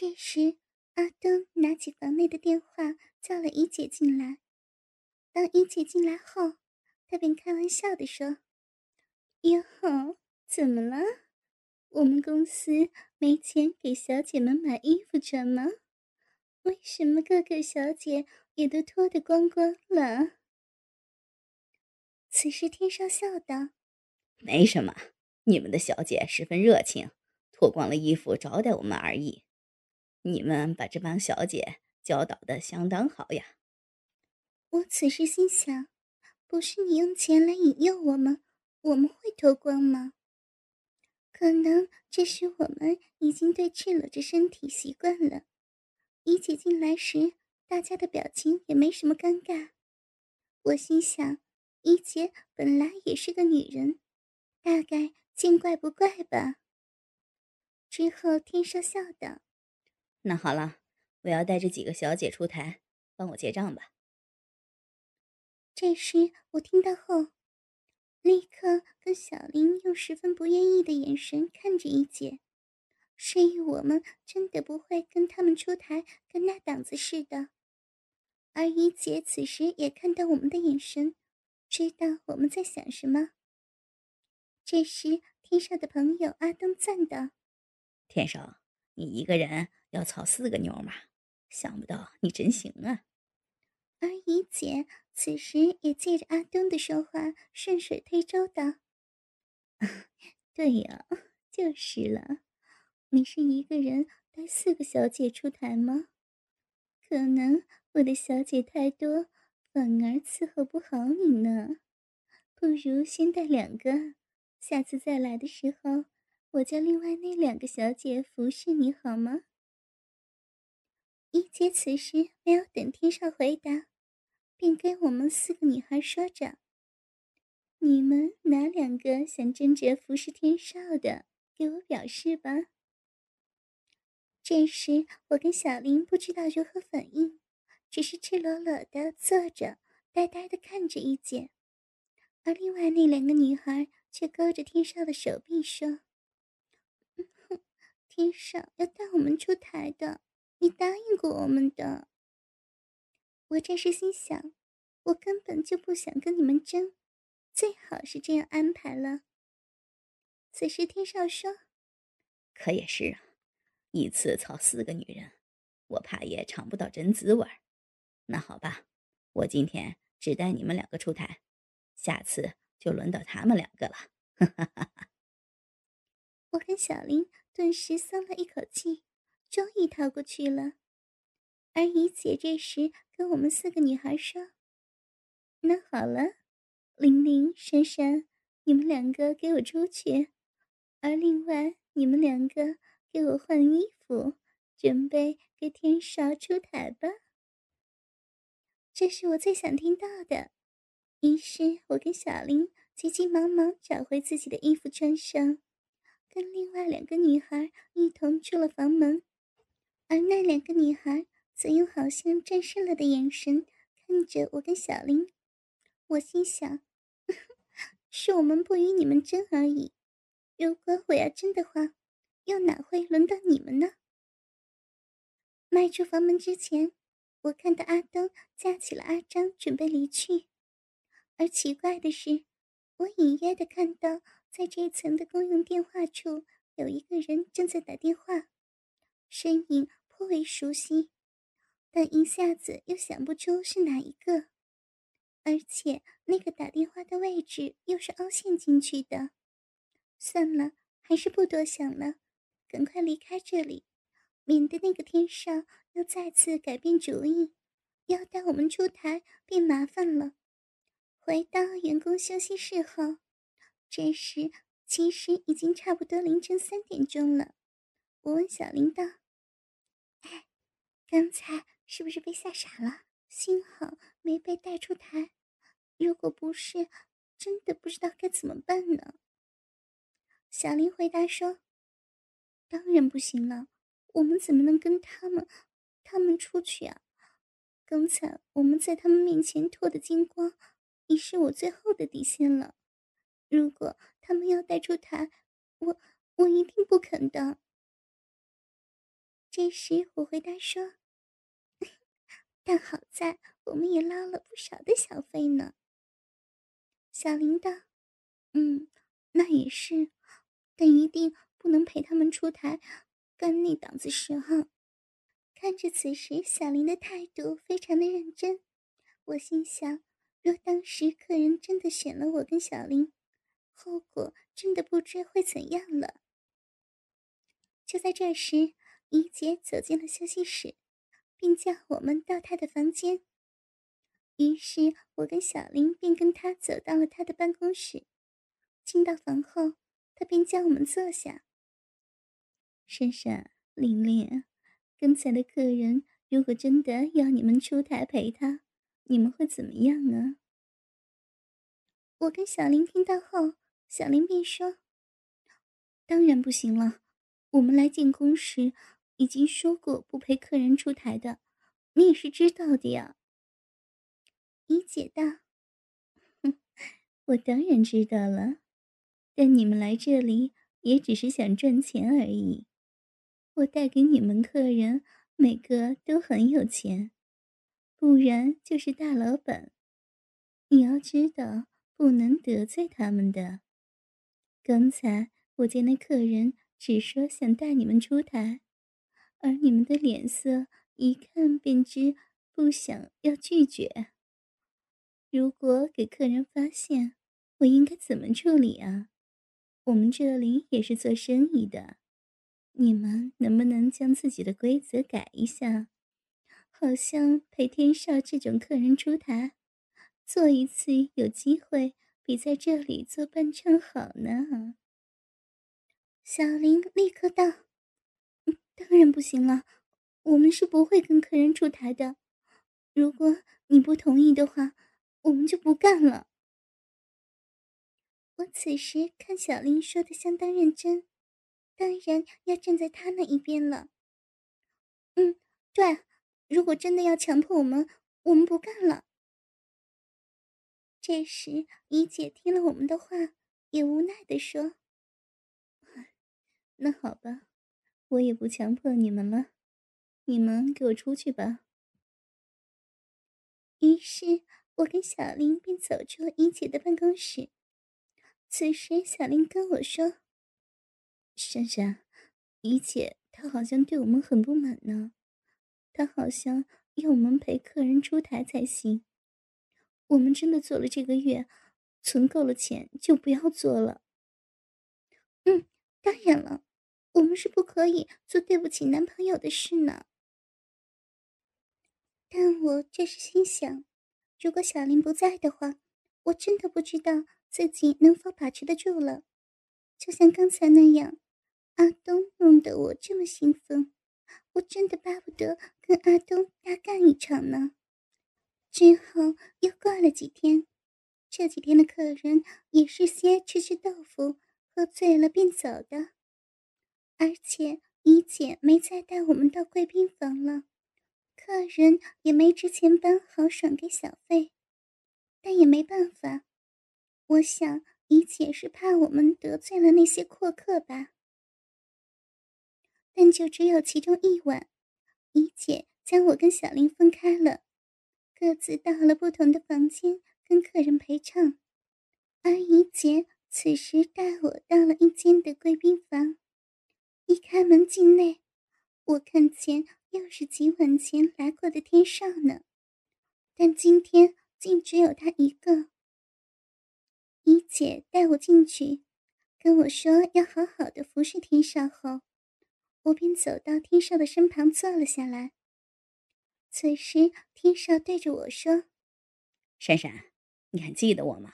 这时，阿东拿起房内的电话，叫了一姐进来。当一姐进来后，他便开玩笑的说：“哟，怎么了？我们公司没钱给小姐们买衣服穿吗？为什么各个小姐也都脱得光光了？”此时，天少笑道：“没什么，你们的小姐十分热情，脱光了衣服招待我们而已。你们把这帮小姐教导的相当好呀。”我此时心想：“不是你用钱来引诱我们，我们会脱光吗？可能这是我们已经对赤裸着身体习惯了。”一姐进来时，大家的表情也没什么尴尬。我心想。一姐本来也是个女人，大概见怪不怪吧。之后，天少笑道：“那好了，我要带着几个小姐出台，帮我结账吧。”这时，我听到后，立刻跟小林用十分不愿意的眼神看着一姐，示意我们真的不会跟他们出台跟那档子似的。而一姐此时也看到我们的眼神。知道我们在想什么。这时，天少的朋友阿东赞道：“天少，你一个人要操四个妞吗？想不到你真行啊！”而怡姐此时也借着阿东的说话，顺水推舟道：“ 对呀，就是了。你是一个人带四个小姐出台吗？可能我的小姐太多。”反而伺候不好你呢，不如先带两个，下次再来的时候，我叫另外那两个小姐服侍你好吗？一姐此时没有等天少回答，便跟我们四个女孩说着：“你们哪两个想争着服侍天少的，给我表示吧。”这时，我跟小林不知道如何反应。只是赤裸裸的坐着，呆呆的看着一姐，而另外那两个女孩却勾着天少的手臂说：“天少要带我们出台的，你答应过我们的。”我这时心想，我根本就不想跟你们争，最好是这样安排了。此时天少说：“可也是啊，一次操四个女人，我怕也尝不到真滋味。”那好吧，我今天只带你们两个出台，下次就轮到他们两个了。我跟小林顿时松了一口气，终于逃过去了。而怡姐这时跟我们四个女孩说：“那好了，玲玲、珊珊，你们两个给我出去，而另外你们两个给我换衣服，准备给天少出台吧。”这是我最想听到的，于是我跟小林急急忙忙找回自己的衣服穿上，跟另外两个女孩一同出了房门，而那两个女孩则用好像战胜了的眼神看着我跟小林。我心想，是我们不与你们争而已，如果我要争的话，又哪会轮到你们呢？迈出房门之前。我看到阿东架起了阿张，准备离去。而奇怪的是，我隐约的看到，在这一层的公用电话处，有一个人正在打电话，身影颇为熟悉，但一下子又想不出是哪一个。而且那个打电话的位置又是凹陷进去的。算了，还是不多想了，赶快离开这里。免得那个天少又再次改变主意，要带我们出台，便麻烦了。回到员工休息室后，这时其实已经差不多凌晨三点钟了。我问小林道：“哎，刚才是不是被吓傻了？幸好没被带出台，如果不是，真的不知道该怎么办呢。”小林回答说：“当然不行了。”我们怎么能跟他们，他们出去啊？刚才我们在他们面前脱的精光，已是我最后的底线了。如果他们要带出台，我我一定不肯的。这时我回答说：“ 但好在我们也捞了不少的小费呢。”小林道：“嗯，那也是，但一定不能陪他们出台干那档子事哈。”看着此时小林的态度非常的认真，我心想：若当时客人真的选了我跟小林，后果真的不知会怎样了。就在这时。怡姐走进了休息室，并叫我们到她的房间。于是我跟小林便跟她走到了她的办公室。进到房后，她便叫我们坐下。珊珊、玲玲，刚才的客人如果真的要你们出台陪他，你们会怎么样呢？我跟小林听到后，小林便说：“当然不行了，我们来进宫时。”已经说过不陪客人出台的，你也是知道的呀。怡姐道：“哼，我当然知道了，但你们来这里也只是想赚钱而已。我带给你们客人每个都很有钱，不然就是大老板。你要知道，不能得罪他们的。刚才我见那客人只说想带你们出台。”而你们的脸色一看便知不想要拒绝。如果给客人发现，我应该怎么处理啊？我们这里也是做生意的，你们能不能将自己的规则改一下？好像陪天少这种客人出台，做一次有机会比在这里做伴唱好呢。小林立刻道。当然不行了，我们是不会跟客人出台的。如果你不同意的话，我们就不干了。我此时看小林说的相当认真，当然要站在他那一边了。嗯，对，如果真的要强迫我们，我们不干了。这时，怡姐听了我们的话，也无奈的说：“那好吧。”我也不强迫你们了，你们给我出去吧。于是我跟小林便走出了怡姐的办公室。此时，小林跟我说：“珊珊，怡姐她好像对我们很不满呢，她好像要我们陪客人出台才行。我们真的做了这个月，存够了钱就不要做了。”嗯，当然了。我们是不可以做对不起男朋友的事呢。但我这是心想，如果小林不在的话，我真的不知道自己能否把持得住了。就像刚才那样，阿东弄得我这么兴奋，我真的巴不得跟阿东大干一场呢。之后又过了几天，这几天的客人也是些吃吃豆腐、喝醉了便走的。而且怡姐没再带我们到贵宾房了，客人也没之前般豪爽给小费，但也没办法。我想怡姐是怕我们得罪了那些阔客吧。但就只有其中一晚，怡姐将我跟小林分开了，各自到了不同的房间跟客人陪唱，而怡姐此时带我到了一间的贵宾房。一开门进内，我看见又是几晚前来过的天少呢，但今天竟只有他一个。怡姐带我进去，跟我说要好好的服侍天少后，我便走到天少的身旁坐了下来。此时，天少对着我说：“珊珊，你还记得我吗？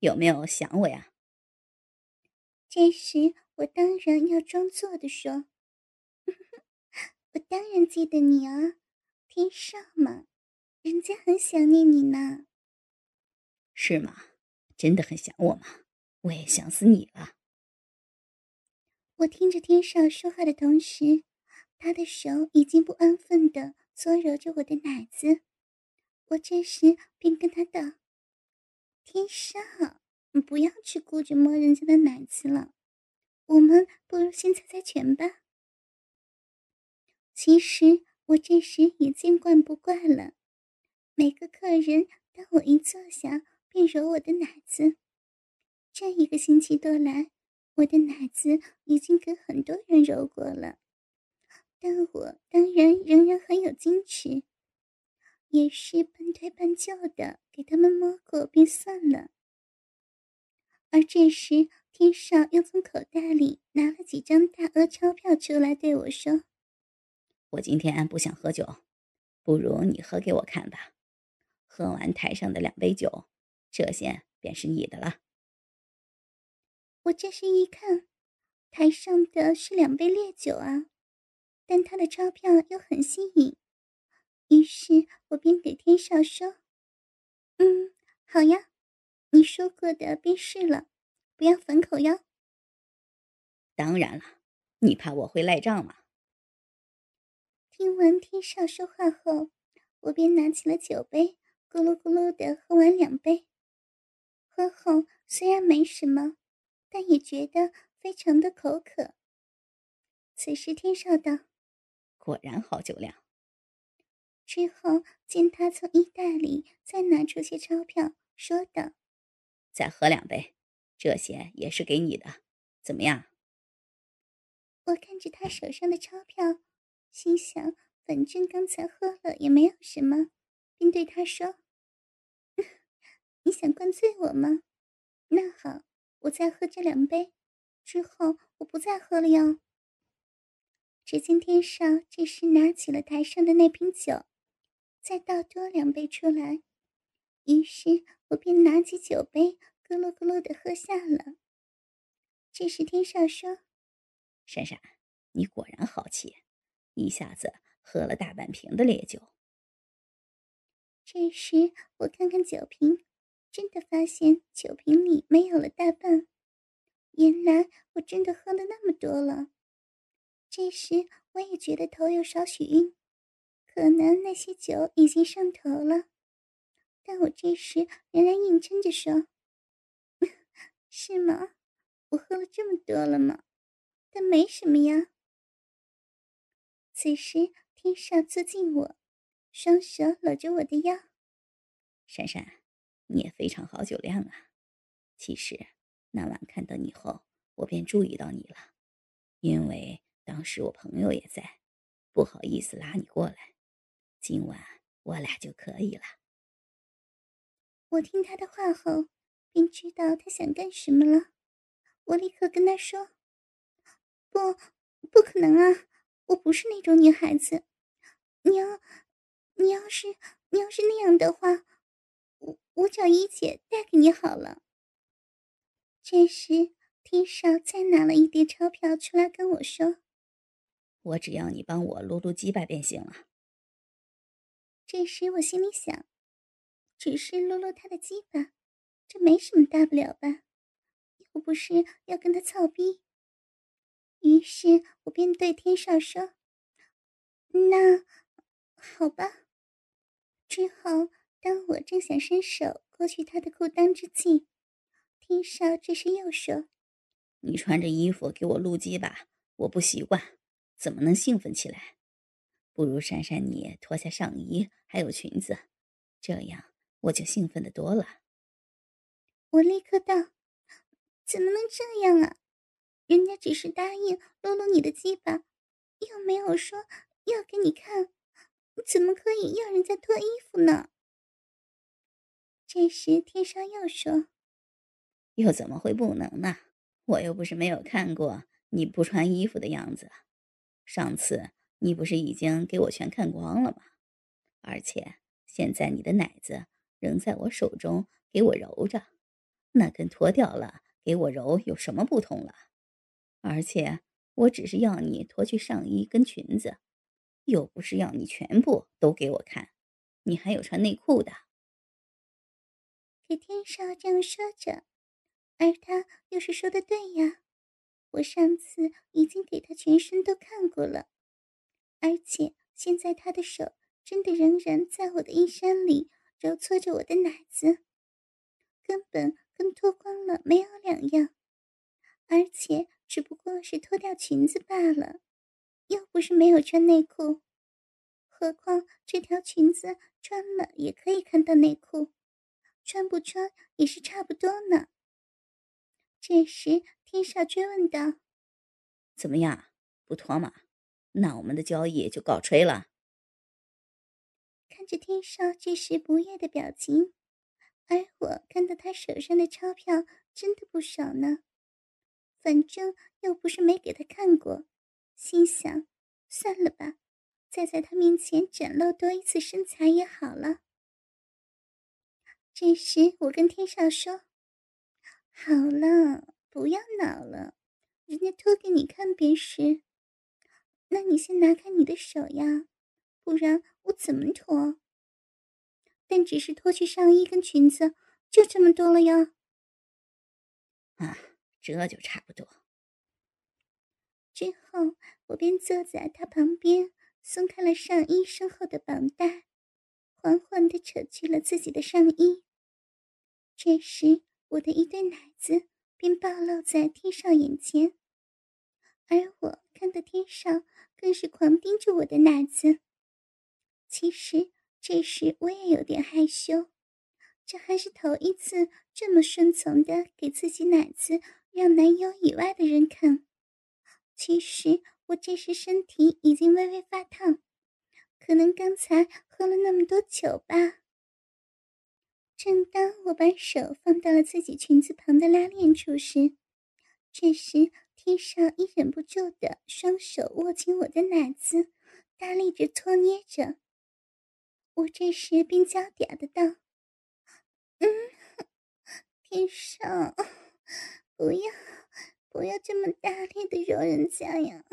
有没有想我呀？”这时。我当然要装作的说：“我当然记得你啊，天少嘛，人家很想念你呢。”是吗？真的很想我吗？我也想死你了。我听着天少说话的同时，他的手已经不安分的搓揉着我的奶子。我这时便跟他道：“天少，你不要去顾着摸人家的奶子了。”我们不如先猜猜拳吧。其实我这时也见惯不怪了，每个客人当我一坐下便揉我的奶子。这一个星期多来，我的奶子已经给很多人揉过了，但我当然仍矜持，也是半推半就的给他们摸过便算了。而这时，天少又从口袋里拿了几张大额钞票出来，对我说：“我今天不想喝酒，不如你喝给我看吧。喝完台上的两杯酒，这些便是你的了。”我这时一看，台上的是两杯烈酒啊，但他的钞票又很新颖，于是我便给天少说：“嗯，好呀，你说过的便是了，不要反口哟。”当然了，你怕我会赖账吗？听完天少说话后，我便拿起了酒杯，咕噜咕噜的喝完两杯。喝后虽然没什么。但也觉得非常的口渴。此时天少道：“果然好酒量。”之后见他从衣袋里再拿出些钞票，说道：“再喝两杯，这些也是给你的，怎么样？”我看着他手上的钞票，心想：反正刚才喝了也没有什么，便对他说：“你想灌醉我吗？那好。”我再喝这两杯，之后我不再喝了哟。只见天少这时拿起了台上的那瓶酒，再倒多两杯出来，于是我便拿起酒杯，咕噜咕噜的喝下了。这时天少说：“珊珊，你果然好气，一下子喝了大半瓶的烈酒。”这时我看看酒瓶。真的发现酒瓶里没有了大半，原来我真的喝了那么多了。这时我也觉得头有少许晕，可能那些酒已经上头了。但我这时仍然硬撑着说：“ 是吗？我喝了这么多了吗？但没什么呀。”此时天少坐近我，双手搂着我的腰，珊珊。你也非常好酒量啊！其实那晚看到你后，我便注意到你了，因为当时我朋友也在，不好意思拉你过来。今晚我俩就可以了。我听他的话后，便知道他想干什么了。我立刻跟他说：“不，不可能啊！我不是那种女孩子。你要，你要是，你要是那样的话。”我我找一姐带给你好了。这时，天少再拿了一叠钞票出来跟我说：“我只要你帮我撸撸鸡巴便行了。”这时我心里想：“只是撸撸他的鸡巴，这没什么大不了吧？又不是要跟他操逼。”于是我便对天少说：“那好吧。”之后。当我正想伸手过去他的裤裆之际，天少这时又说：“你穿着衣服给我撸鸡吧，我不习惯，怎么能兴奋起来？不如珊珊你脱下上衣还有裙子，这样我就兴奋的多了。”我立刻道：“怎么能这样啊？人家只是答应露露你的鸡巴，又没有说要给你看，怎么可以要人家脱衣服呢？”这时，天少又说：“又怎么会不能呢？我又不是没有看过你不穿衣服的样子。上次你不是已经给我全看光了吗？而且现在你的奶子仍在我手中，给我揉着，那跟脱掉了给我揉有什么不同了？而且我只是要你脱去上衣跟裙子，又不是要你全部都给我看。你还有穿内裤的。”天少这样说着，而他又是说的对呀。我上次已经给他全身都看过了，而且现在他的手真的仍然在我的衣衫里揉搓着我的奶子，根本跟脱光了没有两样，而且只不过是脱掉裙子罢了，又不是没有穿内裤，何况这条裙子穿了也可以看到内裤，穿不穿也是差不多呢。这时，天少追问道：“怎么样，不脱吗？那我们的交易就告吹了。”看着天少这时不悦的表情，而我看到他手上的钞票真的不少呢。反正又不是没给他看过，心想算了吧，再在他面前展露多一次身材也好了。这时我跟天少说：“好了，不要恼了，人家脱给你看便是。那你先拿开你的手呀，不然我怎么脱？但只是脱去上衣跟裙子，就这么多了呀。”啊。这就差不多。之后，我便坐在他旁边，松开了上衣身后的绑带，缓缓地扯去了自己的上衣。这时，我的一对奶子便暴露在天少眼前，而我看到天上更是狂盯着我的奶子。其实，这时我也有点害羞，这还是头一次这么顺从的给自己奶子。让男友以外的人看，其实我这时身体已经微微发烫，可能刚才喝了那么多酒吧。正当我把手放到了自己裙子旁的拉链处时，这时天上已忍不住的双手握紧我的奶子，大力着搓捏着。我这时便娇嗲的道：“嗯，天上。”不要，不要这么大力的揉人家呀！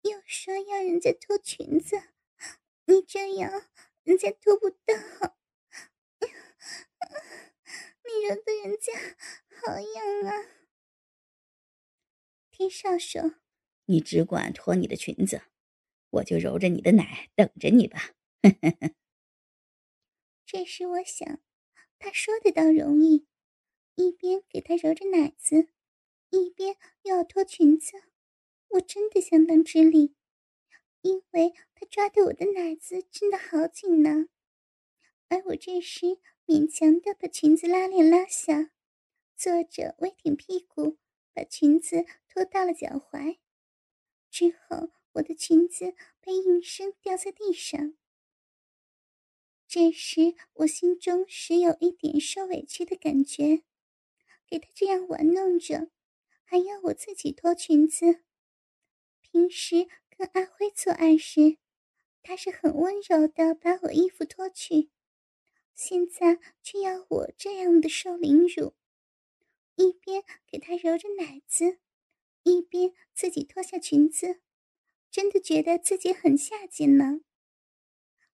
又说要人家脱裙子，你这样人家脱不到。你揉的人家好痒啊！天少说：“你只管脱你的裙子，我就揉着你的奶等着你吧。”这时我想，他说的倒容易。一边给他揉着奶子，一边又要脱裙子，我真的相当吃力，因为他抓的我的奶子真的好紧呢。而我这时勉强的把裙子拉链拉下，坐着微挺屁股，把裙子拖到了脚踝，之后我的裙子被应声掉在地上。这时我心中时有一点受委屈的感觉。给他这样玩弄着，还要我自己脱裙子。平时跟阿辉做爱时，他是很温柔的把我衣服脱去，现在却要我这样的受凌辱。一边给他揉着奶子，一边自己脱下裙子，真的觉得自己很下贱呢。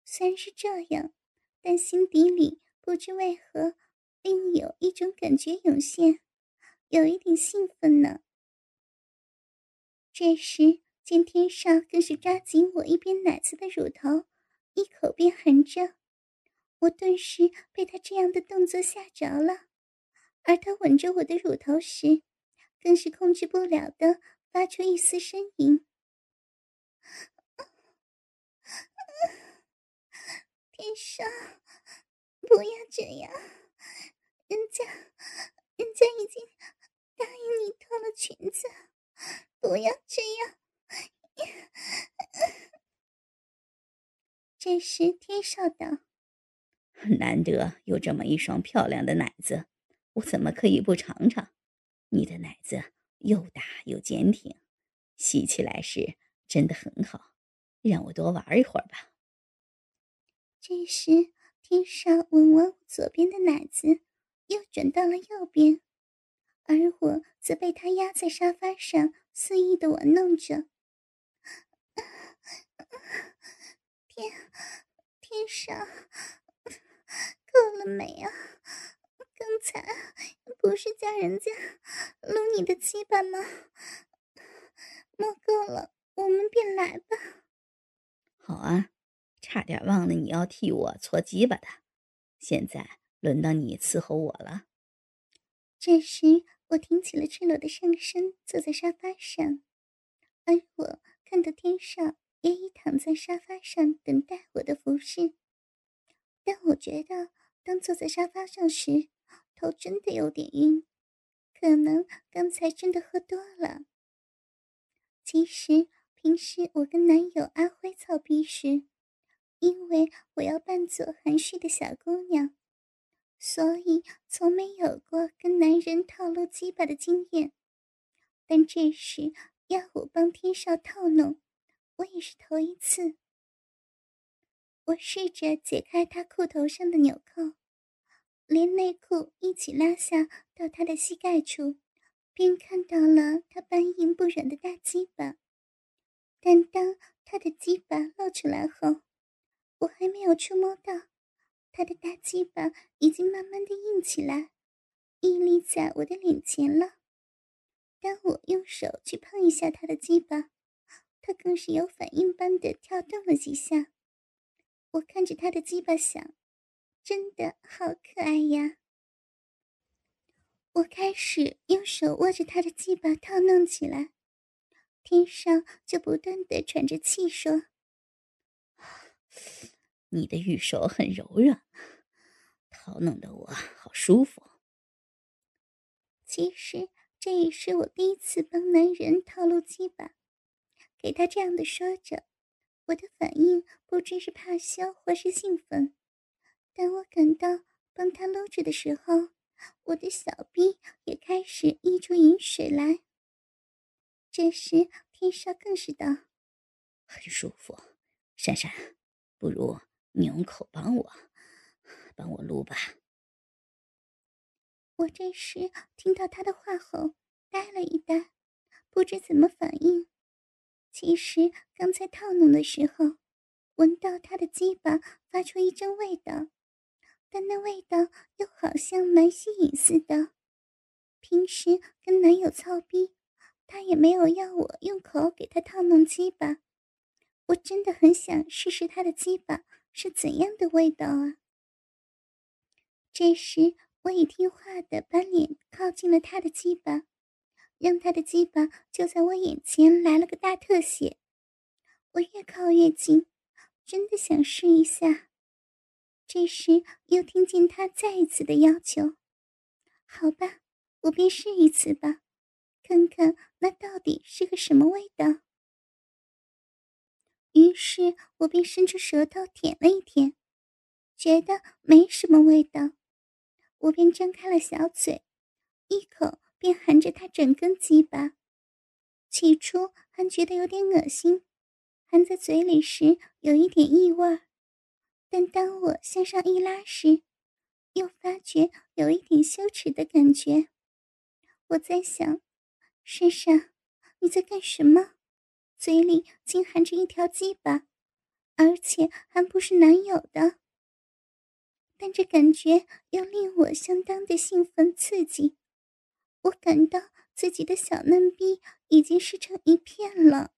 虽然是这样，但心底里不知为何。另有一种感觉涌现，有一点兴奋呢。这时见天少更是抓紧我一边奶子的乳头，一口便含着，我顿时被他这样的动作吓着了。而他吻着我的乳头时，更是控制不了的发出一丝呻吟。天少，不要这样。人家，人家已经答应你脱了裙子，不要这样。这时，天少道：“难得有这么一双漂亮的奶子，我怎么可以不尝尝？你的奶子又大又坚挺，吸起来时真的很好，让我多玩一会儿吧。”这时，天少吻完我左边的奶子。又转到了右边，而我则被他压在沙发上，肆意的玩弄着。天，天上，够了没啊？刚才不是叫人家撸你的鸡巴吗？摸够了，我们便来吧。好啊，差点忘了你要替我搓鸡巴的，现在。轮到你伺候我了。这时，我挺起了赤裸的上身，坐在沙发上，而我看到天上也已躺在沙发上等待我的服侍，但我觉得当坐在沙发上时，头真的有点晕，可能刚才真的喝多了。其实平时我跟男友阿辉操逼时，因为我要扮作含蓄的小姑娘，所以从没有过跟男人套路鸡巴的经验。但这时要我帮天少套弄，我也是头一次。我试着解开他裤头上的纽扣，连内裤一起拉下到他的膝盖处，便看到了他半硬不软的大鸡巴。但当他的鸡巴露出来后，我还没有触摸到他的大鸡巴，已经慢慢的硬起来，屹立在我的脸前了。当我用手去碰一下他的鸡巴，他更是有反应般的跳动了几下。我看着他的鸡巴想，真的好可爱呀。我开始用手握着他的鸡巴套弄起来，天上就不断的喘着气说：“你的玉手很柔软，套弄的我好舒服。”其实。这也是我第一次帮男人套路鸡巴，给他这样的说着，我的反应不知是怕羞或是兴奋。当我感到帮他搂着的时候，我的小臂也开始溢出饮水来。这时天少更是道：“很舒服，珊珊，不如你用口帮我，帮我撸吧。”我这时听到他的话后，呆了一呆，不知怎么反应。其实刚才套弄的时候，闻到他的鸡巴发出一阵味道，但那味道又好像蛮吸引似的。平时跟男友操逼，他也没有要我用口给他套弄鸡巴。我真的很想试试他的鸡巴是怎样的味道啊！这时。我已听话的把脸靠近了他的鸡巴，让他的鸡巴就在我眼前来了个大特写。我越靠越近，真的想试一下。这时又听见他再一次的要求：“好吧，我便试一次吧，看看那到底是个什么味道。”于是我便伸出舌头舔了一舔，觉得没什么味道。我便张开了小嘴，一口便含着他整根鸡巴。起初还觉得有点恶心，含在嘴里时有一点异味但当我向上一拉时，又发觉有一点羞耻的感觉。我在想，珊珊，你在干什么？嘴里竟含着一条鸡巴，而且还不是男友的。但这感觉又令我相当的兴奋刺激，我感到自己的小嫩逼已经湿成一片了。